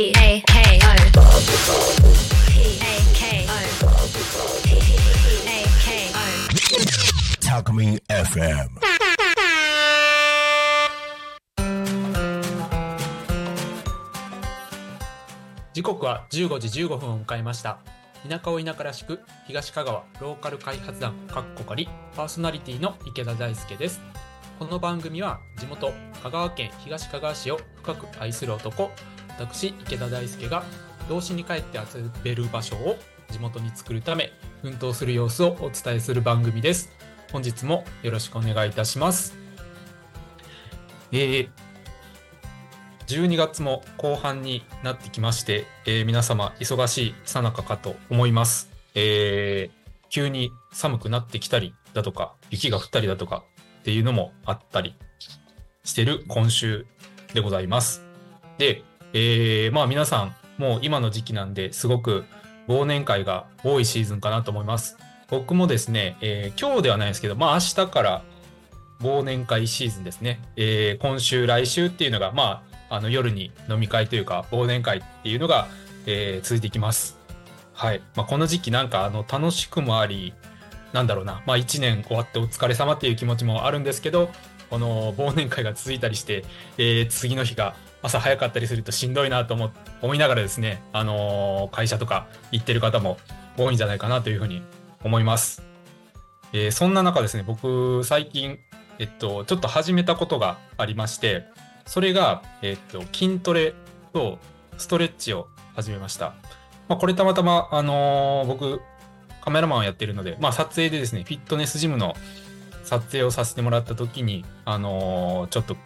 P A K O P A K O P A K O Talkme FM. 時刻は15時15分を迎えました田舎を田舎らしく東香川ローカル開発団かっこかりパーソナリティの池田大輔ですこの番組は地元香川県東香川市を深く愛する男私池田大輔が童心に帰って遊べる場所を地元に作るため奮闘する様子をお伝えする番組です。本日もよろしくお願いいたします。えー12月も後半になってきまして、えー皆様忙しいさなかかと思います、えー急に寒くなってきたりだとか、雪が降ったりだとかっていうのもあったりしてる今週でございます。で、えーまあ皆さんもう今の時期なんですごく忘年会が多いシーズンかなと思います。僕もですね、えー今日ではないですけど、まあ明日から忘年会シーズンですね。えー今週、来週っていうのが、まあ、あの夜に飲み会というか、忘年会っていうのが、えー続いていきます。はい。まあ、この時期なんか、あの、楽しくもあり、なんだろうな、まあ、1年終わってお疲れ様っていう気持ちもあるんですけど、この忘年会が続いたりして、えー次の日が朝早かったりするとしんどいなと思思いながらですね、あのー会社とか行ってる方も多いんじゃないかなというふうに思います。えーそんな中ですね、僕、最近、えっと、ちょっと始めたことがありまして、それが、えっと、筋トレとストレッチを始めました。まあ、これたまたま、あのー僕、カメラマンをやってるので、まあ、撮影でですね、フィットネスジムの撮影をさせてもらった時に、あのーちょっと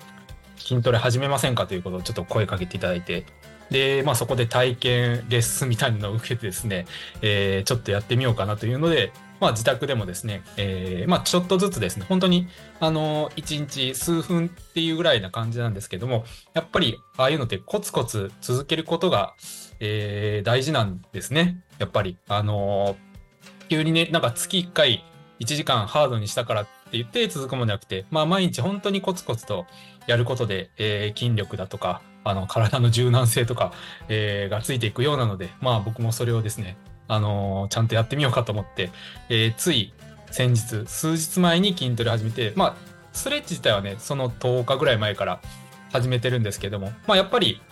筋トレ始めませんかということをちょっと声かけていただいて、で、まあ、そこで体験レッスンみたいなのを受けてですね、えーちょっとやってみようかなというので、まあ、自宅でもですね、えーまあ、ちょっとずつですね、本当に、あの、1日数分っていうぐらいな感じなんですけども、やっぱり、ああいうのってコツコツ続けることが、えー大事なんですね。やっぱり、あの急にね、なんか月1回1時間ハードにしたからって言って続くものじゃなくて、まあ毎日本当にコツコツとやることで、えー筋力だとか、あの、体の柔軟性とか、えーがついていくようなので、まあ僕もそれをですね、あのーちゃんとやってみようかと思って、えーつい先日、数日前に筋トレ始めて、まあ、ストレッチ自体はね、その10日ぐらい前から始めてるんですけども、まあやっぱり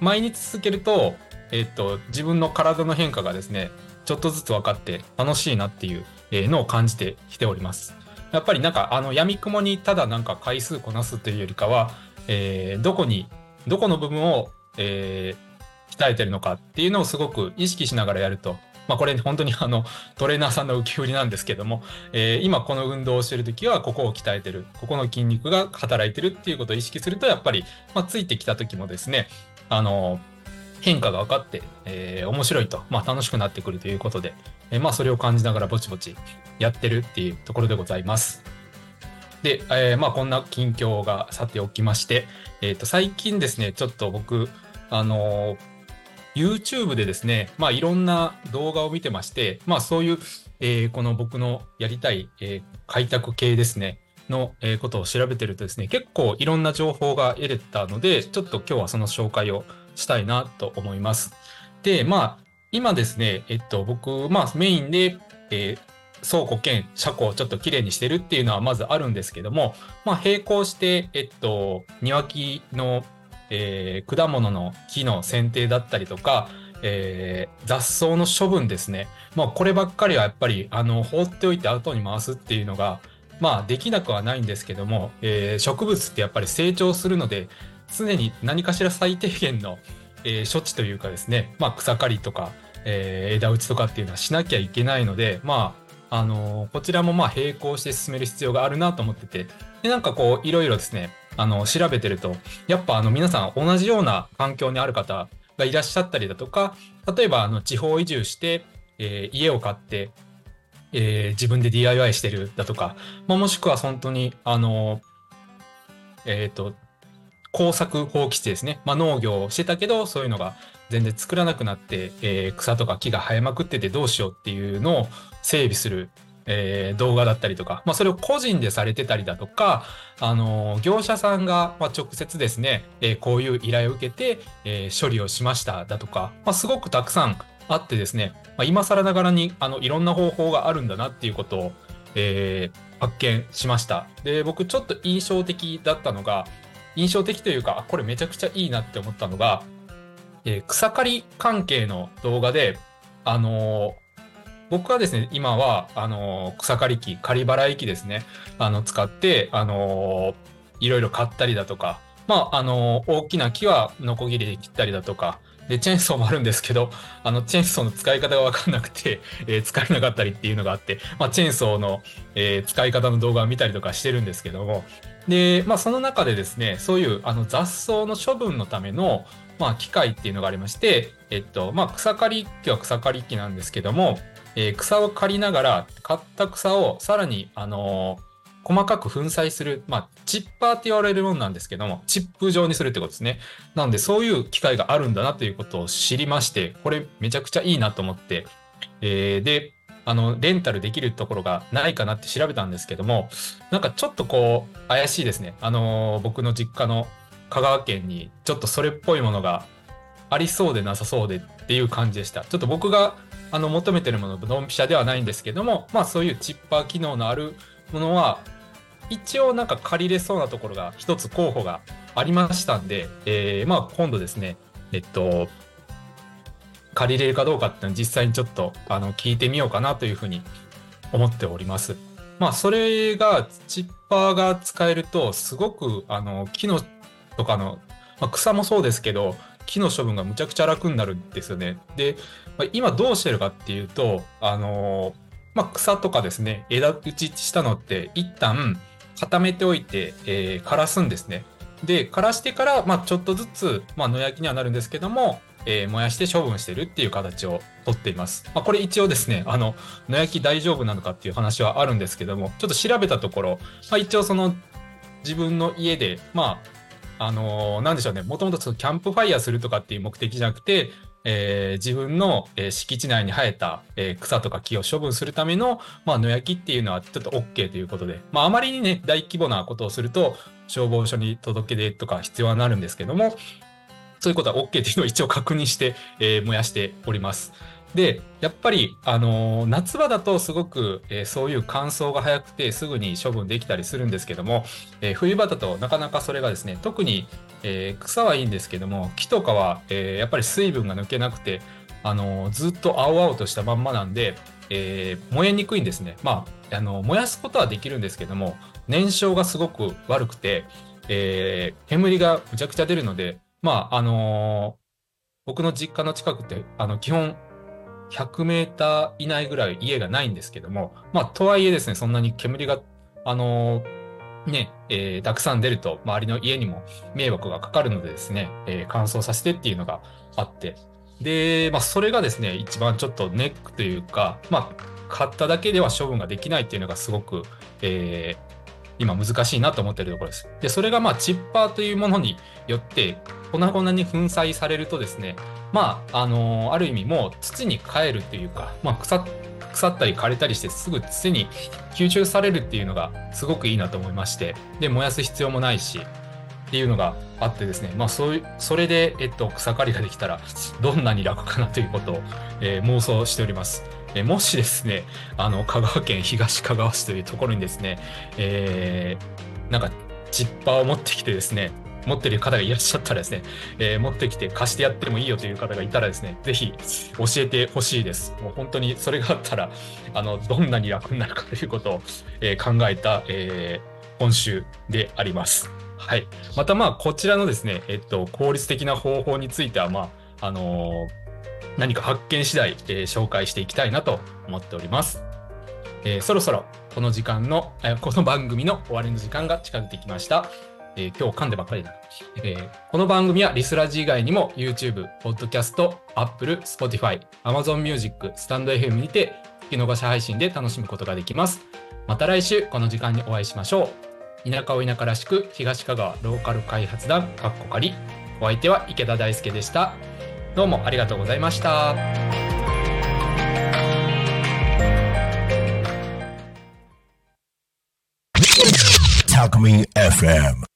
毎日続けると、えっと、自分の体の変化がですね、ちょっとずつ分かって楽しいなっていうのを感じてきております。やっぱりなんかあの闇雲にただなんか回数こなすというよりかは、えーどこに、どこの部分を、えー鍛えてるのかっていうのをすごく意識しながらやると、まあこれ本当にあのトレーナーさんの受け売りなんですけども、えー今この運動をしてる時はここを鍛えてる、ここの筋肉が働いてるっていうことを意識するとやっぱり、まあ、ついてきた時もですね、あの変化が分かって、えー面白いと、まあ、楽しくなってくるということで、えまあ、それを感じながらぼちぼちやってるっていうところでございます。で、えーまあ、こんな近況がさておきまして、えっ、と、最近ですね、ちょっと僕、あの YouTube でですね、まあ、いろんな動画を見てまして、まあ、そういう、えーこの僕のやりたい、え開拓系ですね、の、えことを調べてるとですね、結構いろんな情報が得れたので、ちょっと今日はその紹介をしたいなと思います。で、まあ、今ですね、えっと、僕、まあ、メインで、えー倉庫兼車庫をちょっときれいにしてるっていうのはまずあるんですけども、まあ、並行して、えっと、庭木の、えー果物の木の剪定だったりとか、えー雑草の処分ですね。まあ、こればっかりはやっぱり、あの、放っておいて後に回すっていうのが、まあ、できなくはないんですけども、えー植物ってやっぱり成長するので、常に何かしら最低限の、えー処置というかですね、まあ、草刈りとか、えー枝打ちとかっていうのはしなきゃいけないので、まあ、あのーこちらもまあ並行して進める必要があるなと思ってて、で、なんかこう、いろいろですね、あの、調べてると、やっぱあの、皆さん同じような環境にある方がいらっしゃったりだとか、例えばあの、地方移住して、えー家を買って、えー自分で DIY してるだとか、まあ、もしくは本当に、あのえっ、と、工作放棄地ですね。まあ、農業をしてたけど、そういうのが全然作らなくなって、えー草とか木が生えまくっててどうしようっていうのを整備するえー動画だったりとか、まあ、それを個人でされてたりだとか、あのー業者さんが、まあ、直接ですね、えーこういう依頼を受けて、えー処理をしましただとか、まあ、すごくたくさんあってですね、まあ、今更ながらにあのいろんな方法があるんだなっていうことを、えー発見しました。で、僕ちょっと印象的だったのが、印象的というか、これめちゃくちゃいいなって思ったのが、えー草刈り関係の動画で、あのー僕はですね、今は、あのー草刈り機、刈り払い機ですね、あの、使って、あのいろいろ買ったりだとか、まあ、あの大きな木はノコギリで切ったりだとか、で、チェーンソーもあるんですけど、あの、チェーンソーの使い方がわかんなくて、えー使えなかったりっていうのがあって、まあ、チェーンソーの、えー使い方の動画を見たりとかしてるんですけども、で、まあ、その中でですね、そういうあの雑草の処分のための、まあ、機械っていうのがありまして、えっと、まあ、草刈り機は草刈り機なんですけども、えー草を刈りながら、刈った草をさらに、あのー細かく粉砕する、まあ、チッパーって言われるものなんですけども、チップ状にするってことですね。なので、そういう機械があるんだなということを知りまして、これめちゃくちゃいいなと思って、えーで、あの、レンタルできるところがないかなって調べたんですけども、なんかちょっとこう、怪しいですね。あのー僕の実家の香川県に、ちょっとそれっぽいものがありそうでなさそうでっていう感じでした。ちょっと僕があの求めてるもの、ドンピシャではないんですけども、まあそういうチッパー機能のあるものは、一応なんか借りれそうなところが一つ候補がありましたんで、えーまあ今度ですね、えっと、借りれるかどうかっていうのを実際にちょっとあの聞いてみようかなというふうに思っております。まあそれがチッパーが使えるとすごくあの木のとかの、まあ、草もそうですけど木の処分がむちゃくちゃ楽になるんですよね。で、まあ今どうしてるかっていうとあのまあ、草とかですね枝打ちしたのって一旦固めておいて、えー枯らすんですね。で枯らしてから、まあ、ちょっとずつ、まあ、野焼きにはなるんですけども、えー燃やして処分してるっていう形をとっています。まあ、これ一応ですねあの野焼き大丈夫なのかっていう話はあるんですけどもちょっと調べたところ、まあ、一応その自分の家でまああのーなんでしょうねもともとそのキャンプファイヤーするとかっていう目的じゃなくてえー自分の、えー敷地内に生えた、えー草とか木を処分するための、まあ、野焼きっていうのはちょっと OK ということで、まあ、あまりにね、大規模なことをすると、消防署に届け出とか必要になるんですけども、そういうことは OK っていうのを一応確認して、え燃やしております。で、やっぱり、あのー夏場だとすごく、えーそういう乾燥が早くてすぐに処分できたりするんですけども、えー冬場だとなかなかそれがですね、特に、えー草はいいんですけども、木とかは、えーやっぱり水分が抜けなくて、あのずっと青々としたまんまなんで、えー燃えにくいんですね。まあ、あの燃やすことはできるんですけども、燃焼がすごく悪くて、えー煙がむちゃくちゃ出るので、まあ、あの僕の実家の近くって、あの、基本、100メーター以内ぐらい家がないんですけども、まあ、とはいえですね、そんなに煙が、あのーね、えーたくさん出ると、周りの家にも迷惑がかかるのでですね、えー乾燥させてっていうのがあって、で、まあ、それがですね、一番ちょっとネックというか、まあ、買っただけでは処分ができないっていうのがすごく、えー今難しいなと思っているところです。で、それがまあチッパーというものによって粉々に粉砕されるとですね、まあ、あのーある意味もう土に帰るというか、まあ、腐腐ったり枯れたりしてすぐ土に吸収されるっていうのがすごくいいなと思いまして、で、燃やす必要もないし、っていうのがあってですね、まあそういう、それで、えっと、草刈りができたら、どんなに楽かなということを、えー妄想しております。えもしですね、あの、香川県東香川市というところにですね、えーなんか、チッパーを持ってきてですね、持ってる方がいらっしゃったらですね、えー持ってきて貸してやってもいいよという方がいたらですね、ぜひ教えてほしいです。もう本当にそれがあったら、あの、どんなに楽になるかということを、えー考えた、えー今週であります。はい。またまあ、こちらのですね、えっと、効率的な方法については、まあ、あのー何か発見次第、えー紹介していきたいなと思っております。えーそろそろこの時間の、えーこの番組の終わりの時間が近づいてきました。えー今日噛んでばっかりな、えーこの番組はリスラジ以外にも YouTube、Podcast、Apple、Spotify、Amazon Music、スタンド FM にて聞き逃し配信で楽しむことができます。また来週この時間にお会いしましょう。田舎を田舎らしく東香川ローカル開発団かっこかりお相手は池田大輔でした。どうもありがとうございました。Talk Me FM.